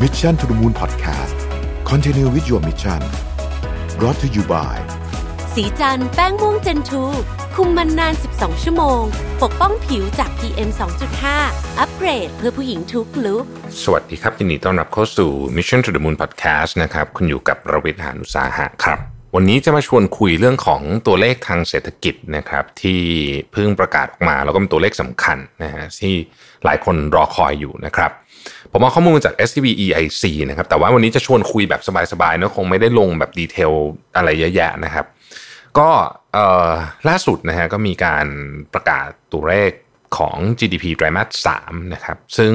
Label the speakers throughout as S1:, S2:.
S1: Mission to the Moon Podcast Continue with your mission brought to you by
S2: สีจันแป้งม่วงเจนทูคุมมันนาน 12 ชั่วโมง ปกป้องผิวจาก PM 2.5 อัปเกรดเพื่อผู้หญิงทุกลุก
S3: สวัสดีครับยินดีต้อนรับเข้าสู่ Mission to the Moon Podcast นะครับ คุณอยู่กับประวิทยานุสาหะครับ วันนี้จะมาชวนคุยเรื่องของตัวเลขทางเศรษฐกิจนะครับ ที่เพิ่งประกาศออกมา แล้วก็เป็นตัวเลขสำคัญนะฮะที่หลายคนรอคอยอยู่นะครับ ผมเอาข้อมูลมาจาก SCB EIC นะครับ แต่ว่าวันนี้จะชวนคุยแบบสบายๆนะคงไม่ได้ลงแบบดีเทลอะไรเยอะแยะนะครับ ก็ล่าสุดนะฮะก็มีการประกาศตัวเลขของ GDP ไตรมาส3นะครับ ซึ่ง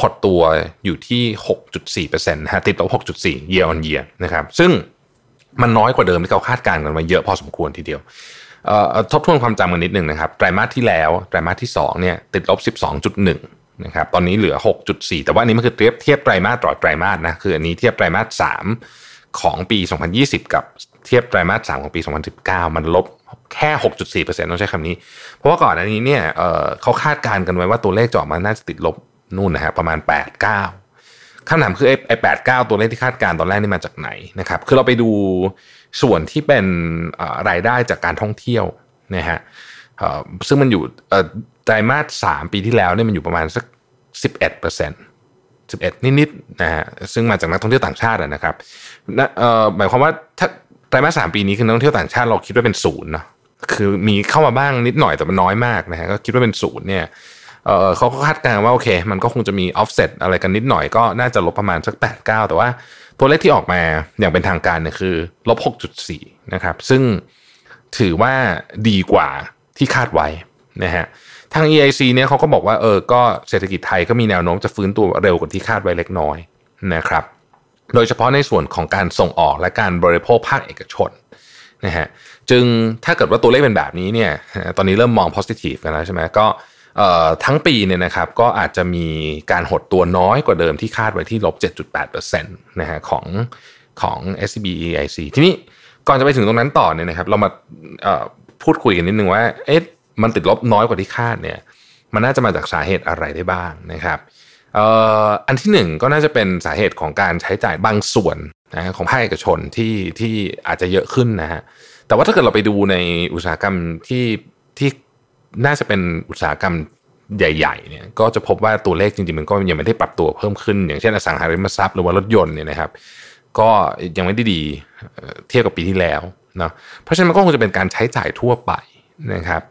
S3: หดตัวอยู่ที่ 6.4%นะฮะติดลบ6.4 year on year นะครับ ซึ่งมันน้อยกว่าเดิมที่เขาคาดการณ์กันมาเยอะพอสมควรทีเดียวทบทวนความจำกันนิดหนึ่งนะครับ ไตรมาสที่แล้ว ไตรมาสที่2เนี่ยติดลบ 12.1 นะครับตอนนี้เหลือ 6.4 แต่ว่าอันนี้มันคือเทียบเทียบไตรมาสต่อไตรมาสนะคืออันนี้เทียบไตรมาส3ของปี 2020 กับเทียบไตรมาส3ของปี 2019 มันลบแค่ 6.4%ต้องใช้คำนี้ เพราะว่าก่อนอันนี้เนี่ยเเขาคาดการณ์กันไว้ว่าตัวเลขจะออกมาน่าจะติดลบนู่นนะฮะประมาณ 8-9คำถามคือไอ้แปดเก้าตัวเลขที่คาดการณ์ตอนแรกนี่มาจากไหนนะครับ คือเราไปดูส่วนที่เป็นรายได้จากการท่องเที่ยวนะฮะซึ่งมันอยู่ ไตรมาสสามปีที่แล้วเนี่ยมันอยู่ประมาณสักสิบเอ็ดเปอร์เซ็นต์สิบเอ็ดนิดๆนะฮะซึ่งมาจากนักท่องเที่ยวต่างชาตินะครับนะหมายความว่าถ้าไตรมาสสามปีนี้คือนักท่องเที่ยวต่างชาติเราคิดว่าเป็นศูนย์เนาะคือมีเข้ามาบ้างนิดหน่อยแต่มันน้อยมากนะฮะก็คิดว่าเป็นศูนย์เนี่ยเขาก็คาดการณ์ว่าโอเค มันก็คงจะมี offset อะไรกันนิดหน่อยก็น่าจะลบประมาณสัก 8 9 แต่ว่าตัวเลขที่ออกมาอย่างเป็นทางการเนี่ยคือลบ6.4นะครับซึ่งถือว่าดีกว่าที่คาดไว้นะฮะ ทาง EIC เนี่ยเขาก็บอกว่าเออก็เศรษฐกิจไทยก็มีแนวโน้มจะฟื้นตัวเร็วกว่าที่คาดไว้เล็กน้อยนะครับ โดยเฉพาะในส่วนของการส่งออกและการบริโภคภาคเอกชนนะฮะจึงถ้าเกิดว่าตัวเลขเป็นแบบนี้เนี่ยตอนนี้เริ่มมอง positive กันแล้วใช่ไหมก็ทั้งปีเนี่ยนะครับก็อาจจะมีการหดตัวน้อยกว่าเดิมที่คาดไว้ที่ลบ 7.8%นะฮะของของ SCB EIC ทีนี้ก่อนจะไปถึงตรงนั้นต่อเนี่ยนะครับเรามาพูดคุยกันนิดนึงว่าเอ๊ะ มันติดลบน้อยกว่าที่คาดเนี่ยมันน่าจะมาจากสาเหตุอะไรได้บ้างนะครับอันที่หนึ่งก็น่าจะเป็นสาเหตุของการใช้จ่ายบางส่วนนะฮะของภาคเอกชนที่ที่อาจจะเยอะขึ้นนะฮะแต่ว่าถ้าเกิดเราไปดูในอุตสาหกรรมที่ที่น่าจะเป็นอุตสาหกรรมใหญ่ๆเนี่ยก็จะพบว่าตัวเลขจริงๆมันก็ยังไม่ได้ปรับตัวเพิ่มขึ้น อย่างเช่นอสังหาริมทรัพย์หรือว่ารถยนต์เนี่ยนะครับ ก็ยังไม่ได้ดีเทียบกับปีที่แล้วเนาะเพราะฉะนั้นมันก็คงจะเป็นการใช้จ่ายทั่วไปนะครับ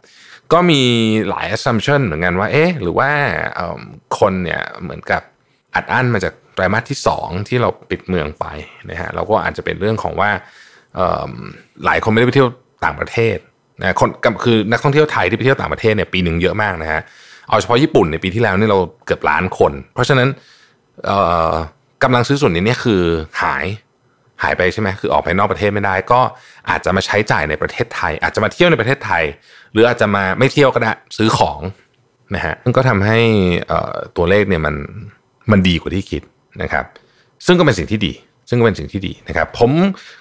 S3: ก็มีหลาย assumption เหมือนกันว่าเอ๊ะหรือว่าคนเนี่ยเหมือนกับอัดอั้นมาจากไตรมาสที่ 2 ที่เราปิดเมืองไปนะฮะเราก็อาจจะเป็นเรื่องของว่าหลายคนไม่ได้ไปเที่ยวต่างประเทศนะคนคือนักท่องเที่ยวไทยที่ไปเที่ยวต่างประเทศเนี่ยปีหนึ่งเยอะมากนะฮะเอาเฉพาะญี่ปุ่นในปีที่แล้วนี่เราเกือบล้านคน เพราะฉะนั้นกำลังซื้อส่วนนี้เนี่ยคือหาย หายไปใช่ไหมคือออกไปนอกประเทศไม่ได้ ก็อาจจะมาใช้จ่ายในประเทศไทย อาจจะมาเที่ยวในประเทศไทย หรืออาจจะมาไม่เที่ยวก็ได้ซื้อของนะฮะซึ่งก็ทำให้ตัวเลขเนี่ยมันมันดีกว่าที่คิดนะครับ ซึ่งก็เป็นสิ่งที่ดี ซึ่งก็เป็นสิ่งที่ดีนะครับ ผม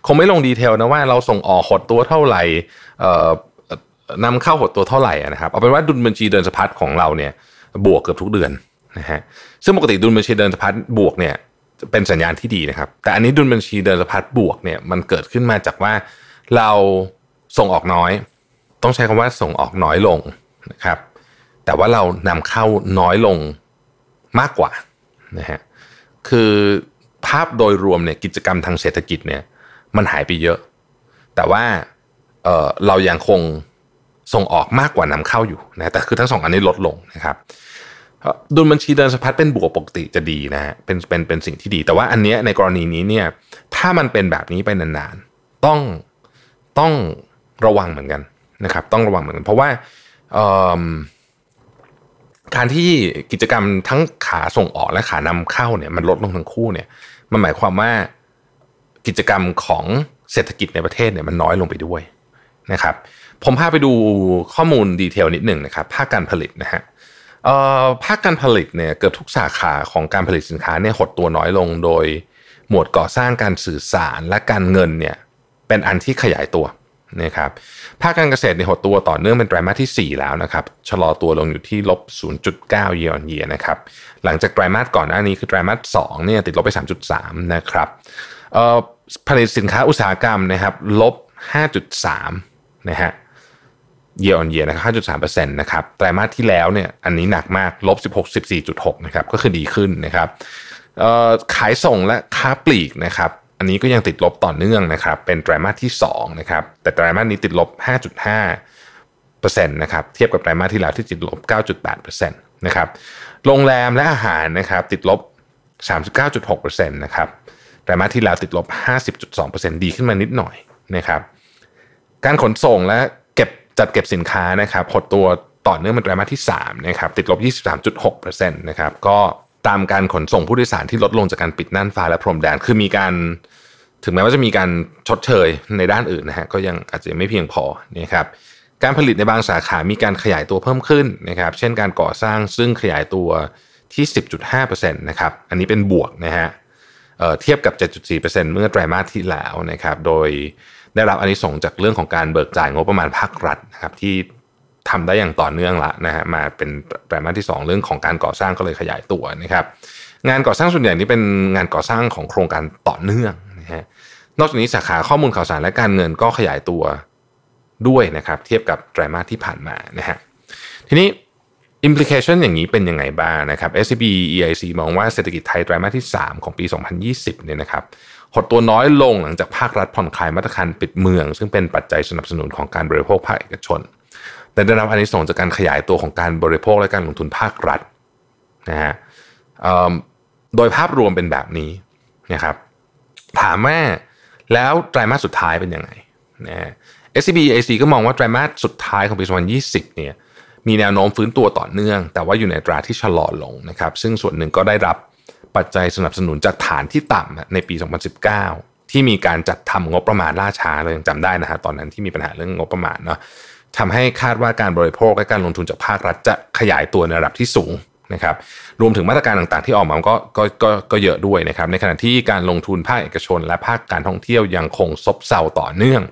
S3: คงไม่ลงดีเทลนะว่าเราส่งออกหดตัวเท่าไหร่นำเข้าหดตัวเท่าไหร่นะครับเอาเป็นว่าดุลบัญชีเดินสะพัดของเราเนี่ยบวกเกือบทุกเดือนนะฮะซึ่งปกติดุลบัญชีเดินสะพัดบวกเนี่ย เป็นสัญญาณที่ดีนะครับ แต่อันนี้ดุลบัญชีเดินสะพัดบวกเนี่ยมันเกิดขึ้นมาจากว่าเราส่งออกน้อย ต้องใช้คำว่าส่งออกน้อยลงนะครับ แต่ว่าเรานำเข้าน้อยลงมากกว่านะฮะคือภาพโดยรวมเนี่ยกิจกรรมทางเศรษฐกิจเนี่ยมันหายไปเยอะ แต่ว่าเออเรายังคงส่งออกมากกว่านำเข้าอยู่นะแต่คือทั้งสองอันนี้ลดลงนะครับ ดุลบัญชีเดินสะพัดเป็นบวกปกติจะดีนะฮะเป็นเป็นเป็นสิ่งที่ดี แต่ว่าอันเนี้ยในกรณีนี้เนี่ยถ้ามันเป็นแบบนี้ไปนานๆต้องต้องระวังเหมือนกันนะครับ ต้องระวังเหมือนกัน เพราะว่าการที่กิจกรรมทั้งขาส่งออกและขานำเข้าเนี่ยมันลดลงทั้งคู่เนี่ยมันหมายความว่ากิจกรรมของเศรษฐกิจในประเทศเนี่ยมันน้อยลงไปด้วยนะครับ ผมพาไปดูข้อมูลดีเทลนิดหนึ่งนะครับ ภาคการผลิตนะฮะ ภาคการผลิตเนี่ยเกือบทุกสาขาของการผลิตสินค้าเนี่ยหดตัวน้อยลงโดยหมวดก่อสร้างการสื่อสารและการเงินเนี่ยเป็นอันที่ขยายตัวนะครับภาคการเกษตรในหดตัวต่อเนื่องเป็นไตรมาสที่ 4 แล้วนะครับชะลอตัวลงอยู่ที่ลบ 0.9 year on year นะครับหลังจากไตรมาสก่อนหน้านี้คือไตรมาส2เนี่ยติดลบไป 3.3 นะครับผลิตสินค้าอุตสาหกรรมนะครับลบ 5.3 นะฮะ year on year นะครับ5.3%นะครับไตรมาสที่แล้วเนี่ยอันนี้หนักมากลบ16 14.6นะครับก็คือดีขึ้นนะครับขายส่งและค้าปลีกนะครับอันนี้ก็ยังติดลบต่อเนื่องนะครับเป็นไตรมาสที่2นะครับแต่ไตรมาสนี้ติดลบ 5.5%นะครับเทียบกับไตรมาสที่แล้วที่ติดลบ 9.8%นะครับโรงแรมและอาหารนะครับติดลบ 39.6%นะครับไตรมาสที่แล้วติดลบ 50.2%ดีขึ้นมานิดหน่อยนะครับการขนส่งและ จัดเก็บสินค้านะครับหดตัวต่อเนื่องเป็นไตรมาสที่3นะครับติดลบ 23.6%นะครับก็ตามการขนส่งผู้โดยสารที่ลดลงจากการปิดน่านฟ้าและพรมแดนคือมีการ ถึงแม้ว่าจะมีการชดเชยในด้านอื่นนะฮะก็ยังอาจจะไม่เพียงพอนะครับการผลิตในบางสาขามีการขยายตัวเพิ่มขึ้นนะครับ เช่นการก่อสร้างซึ่งขยายตัวที่ 10.5%นะครับอันนี้เป็นบวกนะฮะเเทียบกับ 7.4%เมื่อไตรมาสที่แล้วนะครับ โดย ได้รับอันนี้ส่งจากเรื่องของการเบิกจ่ายงบประมาณภาครัฐนะครับที่ทำได้อย่างต่อเนื่องละนะฮะมาเป็นไตรมาสที่ 2 เรื่องของการก่อสร้างก็เลยขยายตัวนะครับ งานก่อสร้างส่วนใหญ่นี้เป็นงานก่อสร้างของโครงการต่อเนื่องนะฮะนอกจากนี้สาขาข้อมูลข่าวสารและการเงินก็ขยายตัวด้วยนะครับ เทียบกับไตรมาสที่ผ่านมานะฮะทีนี้ implication อย่างนี้เป็นยังไงบ้างนะครับ SCB EIC มองว่าเศรษฐกิจไทยไตรมาสที่ 3 ของปี 2020 เนี่ยนะครับหดตัวน้อยลงหลังจากภาครัฐผ่อนคลายมาตรการปิดเมือง ซึ่งเป็นปัจจัยสนับสนุนของการบริโภคภาคเอกชน แต่ได้รับอันนี้ส่งจากการขยายตัวของการบริโภคและการลงทุนภาครัฐนะฮะโดยภาพรวมเป็นแบบนี้นะครับ ถามว่าแล้วไตรมาสสุดท้ายเป็นยังไงนะ SCB AC ก็มองว่าไตรมาสสุดท้ายของปี 2020 เนี่ย มีแนวโน้มฟื้นตัวต่อเนื่อง แต่ว่าอยู่ในตราที่ชะลอลงนะครับ ซึ่งส่วนหนึ่งก็ได้รับปัจจัยสนับสนุนจากฐานที่ต่ำในปี 2019 ที่มีการจัดทำงบประมาณล่าช้าเลยยังจำได้นะฮะตอนนั้นที่มีปัญหาเรื่องงบประมาณเนาะทำให้คาดว่าการบริโภคและการลงทุนจากภาครัฐจะขยายตัวในระดับที่สูงนะครับรวมถึงมาตรการต่างๆที่ออกมาก็ก็ก็ก็เยอะด้วยนะครับในขณะที่การลงทุนภาคเอกชน และภาคการท่องเที่ยวยังคงซบเซาต่อเนื่อง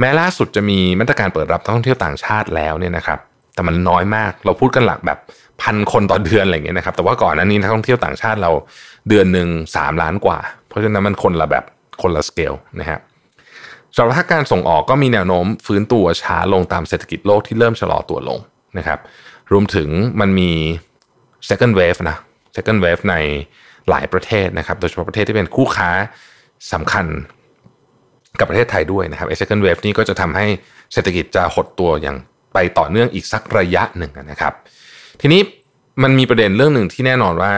S3: แม้ล่าสุดจะมีมาตรการเปิดรับท่องเที่ยวต่างชาติแล้วเนี่ยนะครับ แต่มันน้อยมาก เราพูดกันหลักแบบพันคนต่อเดือนอะไรเงี้ยนะครับ แต่ว่าก่อนหน้านี้นักท่องเที่ยวต่างชาติเราเดือนหนึ่งสามล้านกว่า เพราะฉะนั้นมันคนละแบบคนละสเกลนะครับสำหรับภาคการส่งออกก็มีแนวโน้มฟื้นตัวช้าลงตามเศรษฐกิจโลกที่เริ่มชะลอตัวลงนะครับ รวมถึงมันมี second wave นะ second wave ในหลายประเทศนะครับ โดยเฉพาะประเทศที่เป็นคู่ค้าสำคัญกับประเทศไทยด้วยนะครับ second wave นี้ก็จะทำให้เศรษฐกิจจะหดตัวอย่าง ไปต่อเนื่องอีกสักระยะหนึ่งนะครับ ทีนี้มันมีประเด็นเรื่องหนึ่งที่แน่นอนว่า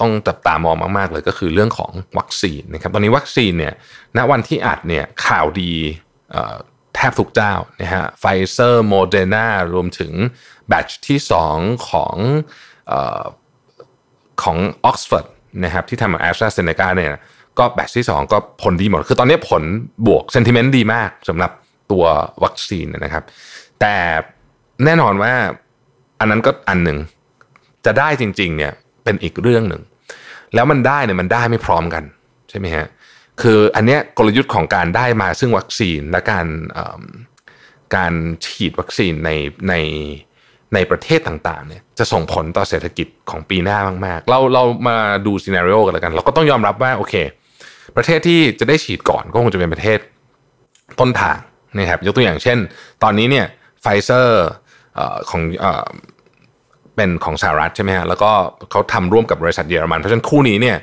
S3: ต้องจับตามองมาก ๆ เลยก็คือเรื่องของวัคซีนนะครับตอนนี้วัคซีนเนี่ยณวันที่อัดเนี่ยข่าวดีแทบทุกเจ้านะฮะไฟเซอร์โมเดอร์นารวมถึง batch ที่ 2 ของของออกซฟอร์ดนะครับที่ทำกับแอสตราเซเนกาเนี่ยก็ batch ที่ 2 ก็ผลดีหมด คือตอนนี้ผลบวก sentiment ดีมากสำหรับตัววัคซีนนะครับ แต่ แน่นอนว่าอันนั้นก็อันหนึ่งจะได้จริง ๆ เนี่ยเป็นอีกเรื่องหนึ่งแล้วมันได้เนี่ยมันได้ไม่พร้อมกันใช่ไหมฮะคืออันเนี้ยกลยุทธ์ของการได้มาซึ่งวัคซีนและการการฉีดวัคซีนในในในประเทศต่างๆเนี่ยจะส่งผลต่อเศรษฐกิจของปีหน้ามากๆ เราเรามาดูซีนารีโอกันแล้วกัน เราก็ต้องยอมรับว่าโอเค ประเทศที่จะได้ฉีดก่อนก็คงจะเป็นประเทศต้นทางนะครับยกตัวอย่างเช่น ตอนนี้เนี่ยไฟเซอร์ ของเป็นของสหรัฐใช่ไหมฮะแล้วก็เขาทำร่วมกับบริษัทเยอรมัน เพราะฉะนั้นคู่นี้เนี่ย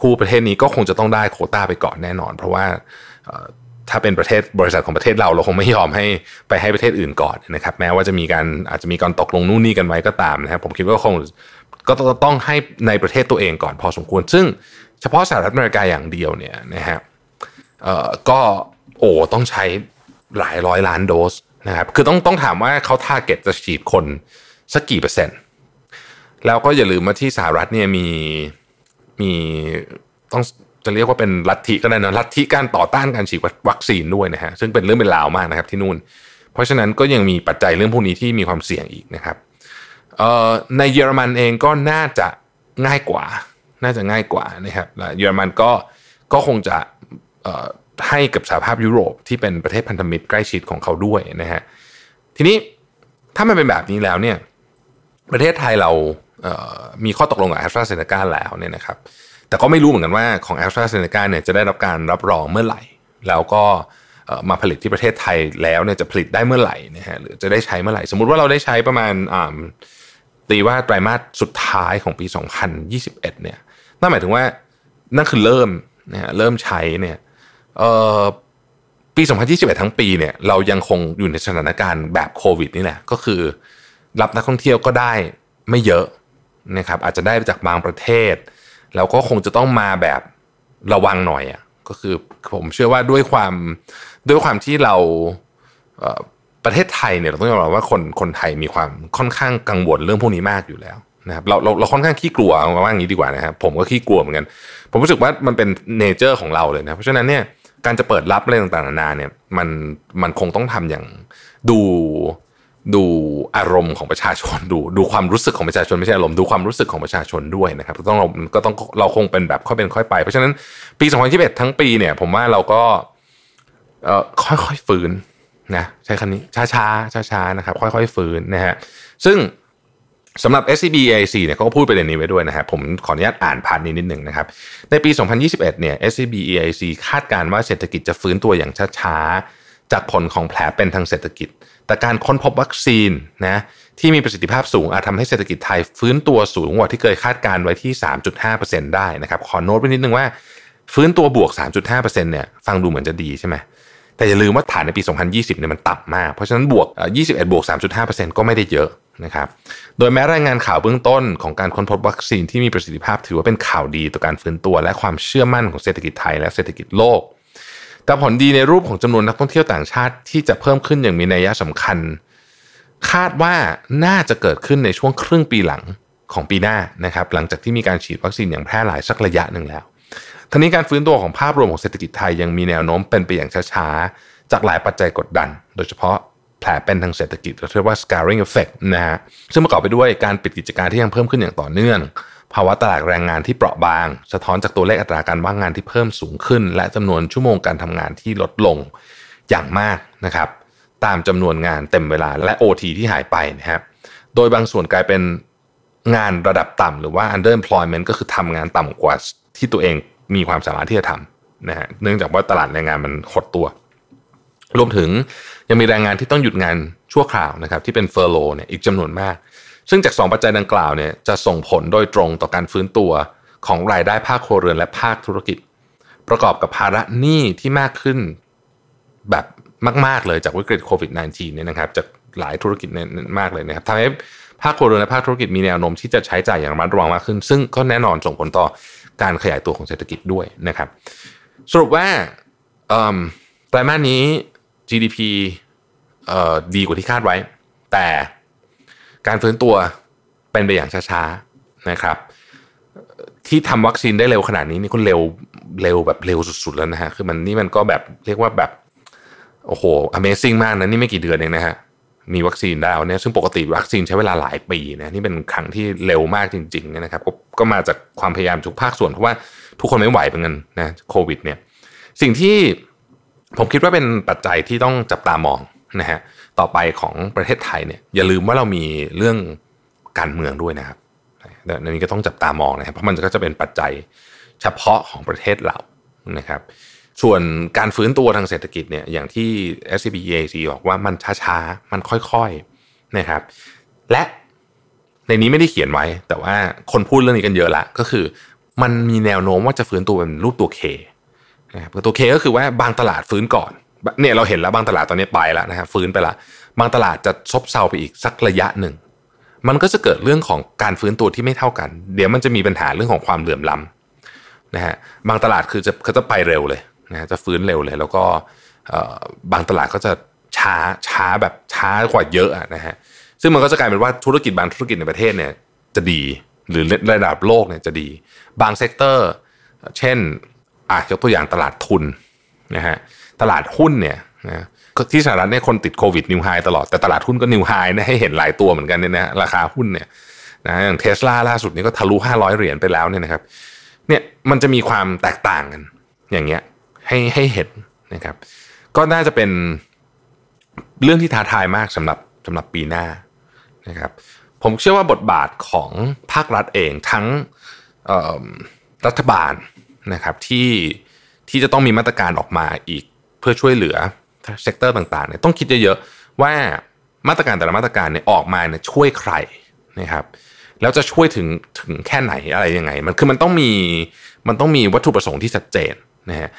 S3: คู่ประเทศนี้ก็คงจะต้องได้โคต้าไปก่อนแน่นอน เพราะว่าถ้าเป็นประเทศบริษัทของประเทศเราเราคงไม่ยอมให้ไปให้ประเทศอื่นก่อนนะครับแม้ว่าจะมีการอาจจะมีการตกลงนู่นนี่กันไว้ก็ตามนะครับผมคิดว่าคงก็ต้องให้ในประเทศตัวเองก่อนพอสมควร ซึ่งเฉพาะสหรัฐอเมริกาอย่างเดียวเนี่ยนะฮะก็โอ้ต้องใช้หลายร้อยล้านโดส นะครับคือต้องต้องถามว่าเขาทาร์เก็ตจะฉีดคนสักกี่เปอร์เซ็นต์ แล้วก็อย่าลืมว่าที่สหรัฐเนี่ยมีมีต้องจะเรียกว่าเป็นลัทธิก็ได้นะลัทธิการต่อต้านการฉีดวัคซีนด้วยนะฮะซึ่งเป็นเรื่องเป็นราวมากนะครับที่นู่น เพราะฉะนั้นก็ยังมีปัจจัยเรื่องพวกนี้ที่มีความเสี่ยงอีกนะครับในเยอรมันเองก็น่าจะง่ายกว่า น่าจะง่ายกว่านะครับเยอรมันก็ก็คงจะ ให้กับสหภาพยุโรปที่เป็นประเทศพันธมิตรใกล้ชิดของเขาด้วยนะฮะทีนี้ถ้ามันเป็นแบบนี้แล้วเนี่ยประเทศไทยเราเมีข้อตกลงกับแอสตราเซเนกาแล้วเนี่ยนะครับแต่ก็ไม่รู้เหมือนกันว่าของแอสตราเซเนกาเนี่ยจะได้รับการรับรองเมื่อไหร่ แล้วก็มาผลิตที่ประเทศไทยแล้วเนี่ยจะผลิตได้เมื่อไหร่นะฮะหรือจะได้ใช้เมื่อไหร่ สมมุติว่าเราได้ใช้ประมาณตีว่าไตรมาสสุดท้ายของปี 2021เนี่ยนั่นหมายถึงว่านั่นคือเริ่มนะฮะเริ่มใช้เนี่ย ปี 2021 ทั้งปีเนี่ยเรายังคงอยู่ในสถานการณ์แบบโควิดนี่แหละก็คือ รับนักท่องเที่ยวก็ได้ไม่เยอะนะครับอาจจะได้จากบางประเทศ แล้วก็คงจะต้องมาแบบระวังหน่อยอะก็คือผมเชื่อว่าด้วยความด้วยความที่เราประเทศไทยเนี่ยเราต้องยอมรับว่าคนคนไทยมีความค่อนข้างกังวลเรื่องพวกนี้มากอยู่แล้วนะครับเราเราเราค่อนข้างขี้กลัวว่าอย่างนี้ดีกว่านะครับผมก็ขี้กลัวเหมือนกัน ผมรู้สึกว่ามันเป็นเนเจอร์ของเราเลยนะเพราะฉะนั้นเนี่ย การจะเปิดรับอะไรต่างๆนานาเนี่ยมันมันคงต้องทำอย่างดูดูอารมณ์ของประชาชนดู ดูความรู้สึกของประชาชนไม่ใช่อารมณ์ดูความรู้สึกของประชาชนด้วยนะครับต้องเราก็ต้องเราคงเป็นแบบค่อยเป็นค่อยไป เพราะฉะนั้นปี2021ทั้งปีเนี่ย ผมว่าเราก็เอ่อค่อยๆฟื้นนะใช้คำนี้ช้าๆช้าๆนะครับ ค่อยๆฟื้นนะฮะซึ่ง สำหรับ SCB EIC เนี่ยเขาก็พูดประเด็นนี้ไว้ด้วยนะครับผมขออนุญาตอ่านพาร์ทนี้นิดหนึ่งนะครับ ในปี 2021 เนี่ย SCB EIC คาดการณ์ว่าเศรษฐกิจจะฟื้นตัวอย่างช้าๆ จากผลของแผลเป็นทางเศรษฐกิจ แต่การค้นพบวัคซีนนะที่มีประสิทธิภาพสูงอาจทำให้เศรษฐกิจไทยฟื้นตัวสูงกว่าที่เคยคาดการไว้ที่ 3.5%ได้นะครับ ขอโน้ตไว้นิดนึงว่า ฟื้นตัวบวก 3.5%เนี่ยฟังดูเหมือนจะดีใช่ไหม แต่อย่าลืมว่าฐานในปี 2020เนี่ยมันต่ำมาก เพราะฉะนั้นบวก 21 บวก 3.5%ก็ไม่ได้เยอะนะครับ โดยแม้รายงานข่าวเบื้องต้นของการค้นพบวัคซีนที่มีประสิทธิภาพถือว่าเป็นข่าวดีต่อการฟื้นตัว และความเชื่อมั่นของเศรษฐกิจไทยและเศรษฐกิจโลก แต่ผลดีในรูปของจำนวนนักท่องเที่ยวต่างชาติที่จะเพิ่มขึ้นอย่างมีนัยสำคัญ คาดว่าน่าจะเกิดขึ้นในช่วงครึ่งปีหลังของปีหน้านะครับหลังจากที่มีการฉีดวัคซีนอย่างแพร่หลายสักระยะหนึ่งแล้ว ทั้งนี้การฟื้นตัวของภาพรวมของเศรษฐกิจไทยยังมีแนวโน้มเป็นไปอย่างช้าๆ จากหลายปัจจัยกดดัน โดยเฉพาะแผลเป็นทางเศรษฐกิจเรียกว่า scarring effect นะฮะซึ่งประกอบไปด้วยการปิดกิจการที่ยังเพิ่มขึ้นอย่างต่อเนื่องภาวะตลาดแรงงานที่เปราะบาง สะท้อนจากตัวเลขอัตราการว่างงานที่เพิ่มสูงขึ้น และจำนวนชั่วโมงการทำงานที่ลดลงอย่างมากนะครับ ตามจำนวนงานเต็มเวลาและ OT ที่หายไปนะครับโดยบางส่วนกลายเป็นงานระดับต่ำหรือว่า underemployment ก็คือทำงานต่ำกว่าที่ตัวเอง มีความสามารถที่จะทำนะฮะเนื่องจากว่าตลาดแรงงานมันหดตัว รวมถึงยังมีแรงงานที่ต้องหยุดงานชั่วคราวนะครับที่เป็นเฟอร์โลเนี่ยอีกจำนวนมาก ซึ่งจาก 2 ปัจจัยดังกล่าวเนี่ยจะส่งผลโดยตรงต่อการฟื้นตัวของรายได้ภาคครัวเรือนและภาคธุรกิจ ประกอบกับภาระหนี้ที่มากขึ้นแบบมาก ๆ เลยจากวิกฤตโควิด -19 เนี่ยนะครับจากหลายธุรกิจเนี่ยมากเลยนะครับทำให้ภาคครัวเรือนและภาคธุรกิจมีแนวโน้มที่จะใช้จ่ายอย่างระมัดระวังมากขึ้น ซึ่งก็แน่นอนส่งผลต่อ การขยายตัวของเศรษฐกิจด้วยนะครับ สรุปว่าไตรมาสนี้ GDP ดีกว่าที่คาดไว้ แต่การฟื้นตัวเป็นไปอย่างช้าๆนะครับที่ทำวัคซีนได้เร็วขนาดนี้นี่ก็เร็วเร็วแบบเร็วสุดๆแล้วนะฮะคือมันนี่มันก็แบบเรียกว่าแบบโอ้โห Amazing มากนะนี่ไม่กี่เดือนเองนะฮะ มีวัคซีนได้เนี่ยซึ่งปกติวัคซีนใช้เวลาหลายปีนะนี่เป็นครั้งที่เร็วมากจริงๆเนี่ยนะครับกก็มาจากความพยายามทุกภาคส่วนเพราะว่าทุกคนไม่ไหวเหมือนกันนะโควิดเนี่ยสิ่งที่ผมคิดว่าเป็นปัจจัยที่ต้องจับตามองนะฮะต่อไปของประเทศไทยเนี่ยอย่าลืมว่าเรามีเรื่องการเมืองด้วยนะครับในนี้ก็ต้องจับตามองนะครับเพราะมันก็จะเป็นปัจจัยเฉพาะของประเทศเรานะครับ ส่วนการฟื้นตัวทางเศรษฐกิจเนี่ยอย่างที่ SCB EAC บอกว่ามันช้าๆ มันค่อยๆนะครับ และในนี้ไม่ได้เขียนไว้ แต่ว่าคนพูดเรื่องนี้กันเยอะละก็คือมันมีแนวโน้มว่าจะฟื้นตัวเป็นรูปตัวเคนะครับตัวเคก็คือว่าบางตลาดฟื้นก่อนเนี่ยเราเห็นแล้วบางตลาดตอนนี้ไปแล้วนะครับฟื้นไปละบางตลาดจะซบเซาไปอีกสักระยะหนึ่ง มันก็จะเกิดเรื่องของการฟื้นตัวที่ไม่เท่ากัน เดี๋ยวมันจะมีปัญหาเรื่องของความเหลื่อมล้ำนะฮะบางตลาดคือจะเขาจะไปเร็วเลย นะจะฟื้นเร็วเลย แล้วก็บางตลาดก็จะช้าช้าแบบช้ากว่าเยอะนะฮะซึ่งมันก็จะกลายเป็นว่าธุรกิจบางธุรกิจในประเทศเนี่ยจะดีหรือระดับโลกเนี่ยจะดี บาง sector เช่นอะยกตัวอย่างตลาดทุนนะฮะตลาดหุ้นเนี่ยนะที่สหรัฐเนี่ยคนติดโควิดนิวไฮตลอดแต่ตลาดหุ้นก็นิวไฮนะให้เห็นหลายตัวเหมือนกันเนี่ยนะราคาหุ้นเนี่ยนะอย่างเทสลาล่าสุดนี้ก็ทะลุห้าร้อยเหรียญไปแล้วเนี่ยนะครับเนี่ยมันจะมีความแตกต่างกันอย่างเงี้ย ให้ให้เห็นนะครับ ก็น่าจะเป็นเรื่องที่ท้าทายมากสำหรับสำหรับปีหน้านะครับ ผมเชื่อว่าบทบาทของภาครัฐเองทั้งรัฐบาลนะครับที่ที่จะต้องมีมาตรการออกมาอีกเพื่อช่วยเหลือ sector ต่างๆเนี่ยต้องคิดเยอะๆว่ามาตรการแต่ละมาตรการเนี่ยออกมาเนี่ยช่วยใครนะครับแล้วจะช่วยถึงถึงแค่ไหนอะไรยังไง มันคือมันต้องมีมันต้องมีวัตถุประสงค์ที่ชัดเจนนะฮะ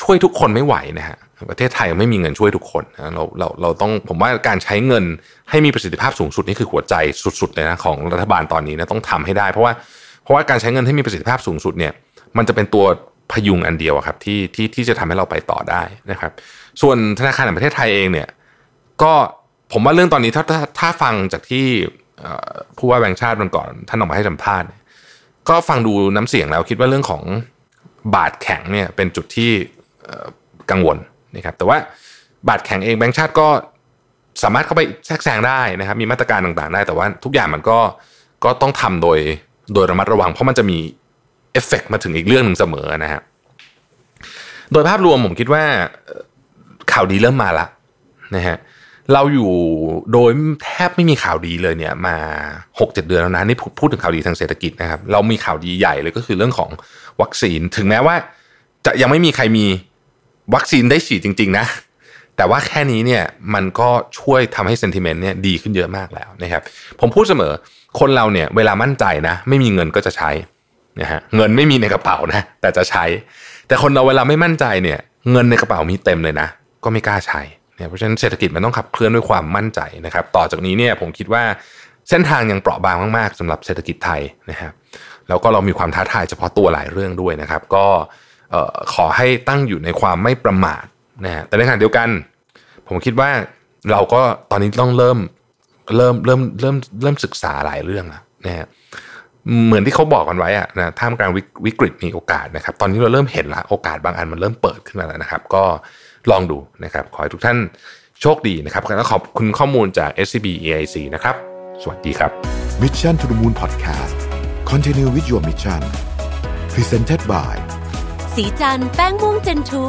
S3: ช่วยทุกคนไม่ไหวนะฮะประเทศไทยไม่มีเงินช่วยทุกคนนะเราเราเราต้องผมว่าการใช้เงินให้มีประสิทธิภาพสูงสุดนี่คือหัวใจสุดๆเลยนะของรัฐบาลตอนนี้นะต้องทำให้ได้ เพราะว่าเพราะว่าการใช้เงินให้มีประสิทธิภาพสูงสุดเนี่ยมันจะเป็นตัวพยุงอันเดียวครับที่ที่ที่จะทำให้เราไปต่อได้นะครับ ส่วนธนาคารแห่งประเทศไทยเองเนี่ยก็ผมว่าเรื่องตอนนี้ถ้าถ้าถ้าฟังจากที่ผู้ว่าแบงค์ชาติมันก่อนท่านออกมาให้สัมภาษณ์ก็ฟังดูน้ำเสียงแล้วคิดว่าเรื่องของบาทแข็งเนี่ยเป็นจุดที่ กังวลนะครับแต่ว่าบาทแข็งเองแบงค์ชาติก็สามารถเข้าไปแทรกแซงได้นะครับ มีมาตรการต่างๆ ได้ แต่ว่าทุกอย่างมันก็ก็ต้องทำโดยโดยระมัดระวัง เพราะมันจะมีเอฟเฟกมาถึงอีกเรื่องหนึ่งเสมอนะฮะโดยภาพรวมผมคิดว่าข่าวดีเริ่มมาละนะฮะเราอยู่โดยแทบไม่มีข่าวดีเลยเนี่ยมาหกเจ็ดเดือนแล้วนะนี่พูดถึงข่าวดีทางเศรษฐกิจนะครับ เรามีข่าวดีใหญ่เลยก็คือเรื่องของวัคซีน ถึงแม้ว่า จะยังไม่มีใครมี วัคซีนได้ฉีดจริง ๆ นะ แต่ว่าแค่นี้เนี่ยมันก็ช่วยทำให้เซนติเมนต์เนี่ยดีขึ้นเยอะมากแล้วนะครับ ผมพูดเสมอคนเราเนี่ยเวลามั่นใจนะ ไม่มีเงินก็จะใช้นะฮะเงินไม่มีในกระเป๋านะแต่จะใช้ แต่คนเราเวลาไม่มั่นใจเนี่ย เงินในกระเป๋ามีเต็มเลยนะ ก็ไม่กล้าใช้เนี่ยเพราะฉะนั้นเศรษฐกิจมันต้องขับเคลื่อนด้วยความมั่นใจนะครับ ต่อจากนี้เนี่ยผมคิดว่าเส้นทางยังเปราะบางมากๆสำหรับเศรษฐกิจไทยนะครับแล้วก็เรามีความท้าทายเฉพาะตัวหลายเรื่องด้วยนะครับ ก็ ขอให้ตั้งอยู่ในความไม่ประมาทนะฮะแต่ในขณะเดียวกัน ผมคิดว่าเราก็ตอนนี้ต้องเริ่มเริ่มเริ่มเริ่มเริ่มศึกษาหลายเรื่องแล้วนะฮะเหมือนที่เขาบอกกันไว้อะนะท่ามกลางวิกฤตมีโอกาสนะครับ ตอนนี้เราเริ่มเห็นละโอกาสบางอันมันเริ่มเปิดขึ้นมาแล้วนะครับ ก็ลองดูนะครับ ขอให้ทุกท่านโชคดีนะครับแล้วขอบคุณข้อมูลจาก SCB EIC นะครับ สวัสดีครับ
S1: Mission to the Moon Podcast Continue with your mission Presented by
S2: สีจันแป้งม่วงเจนทู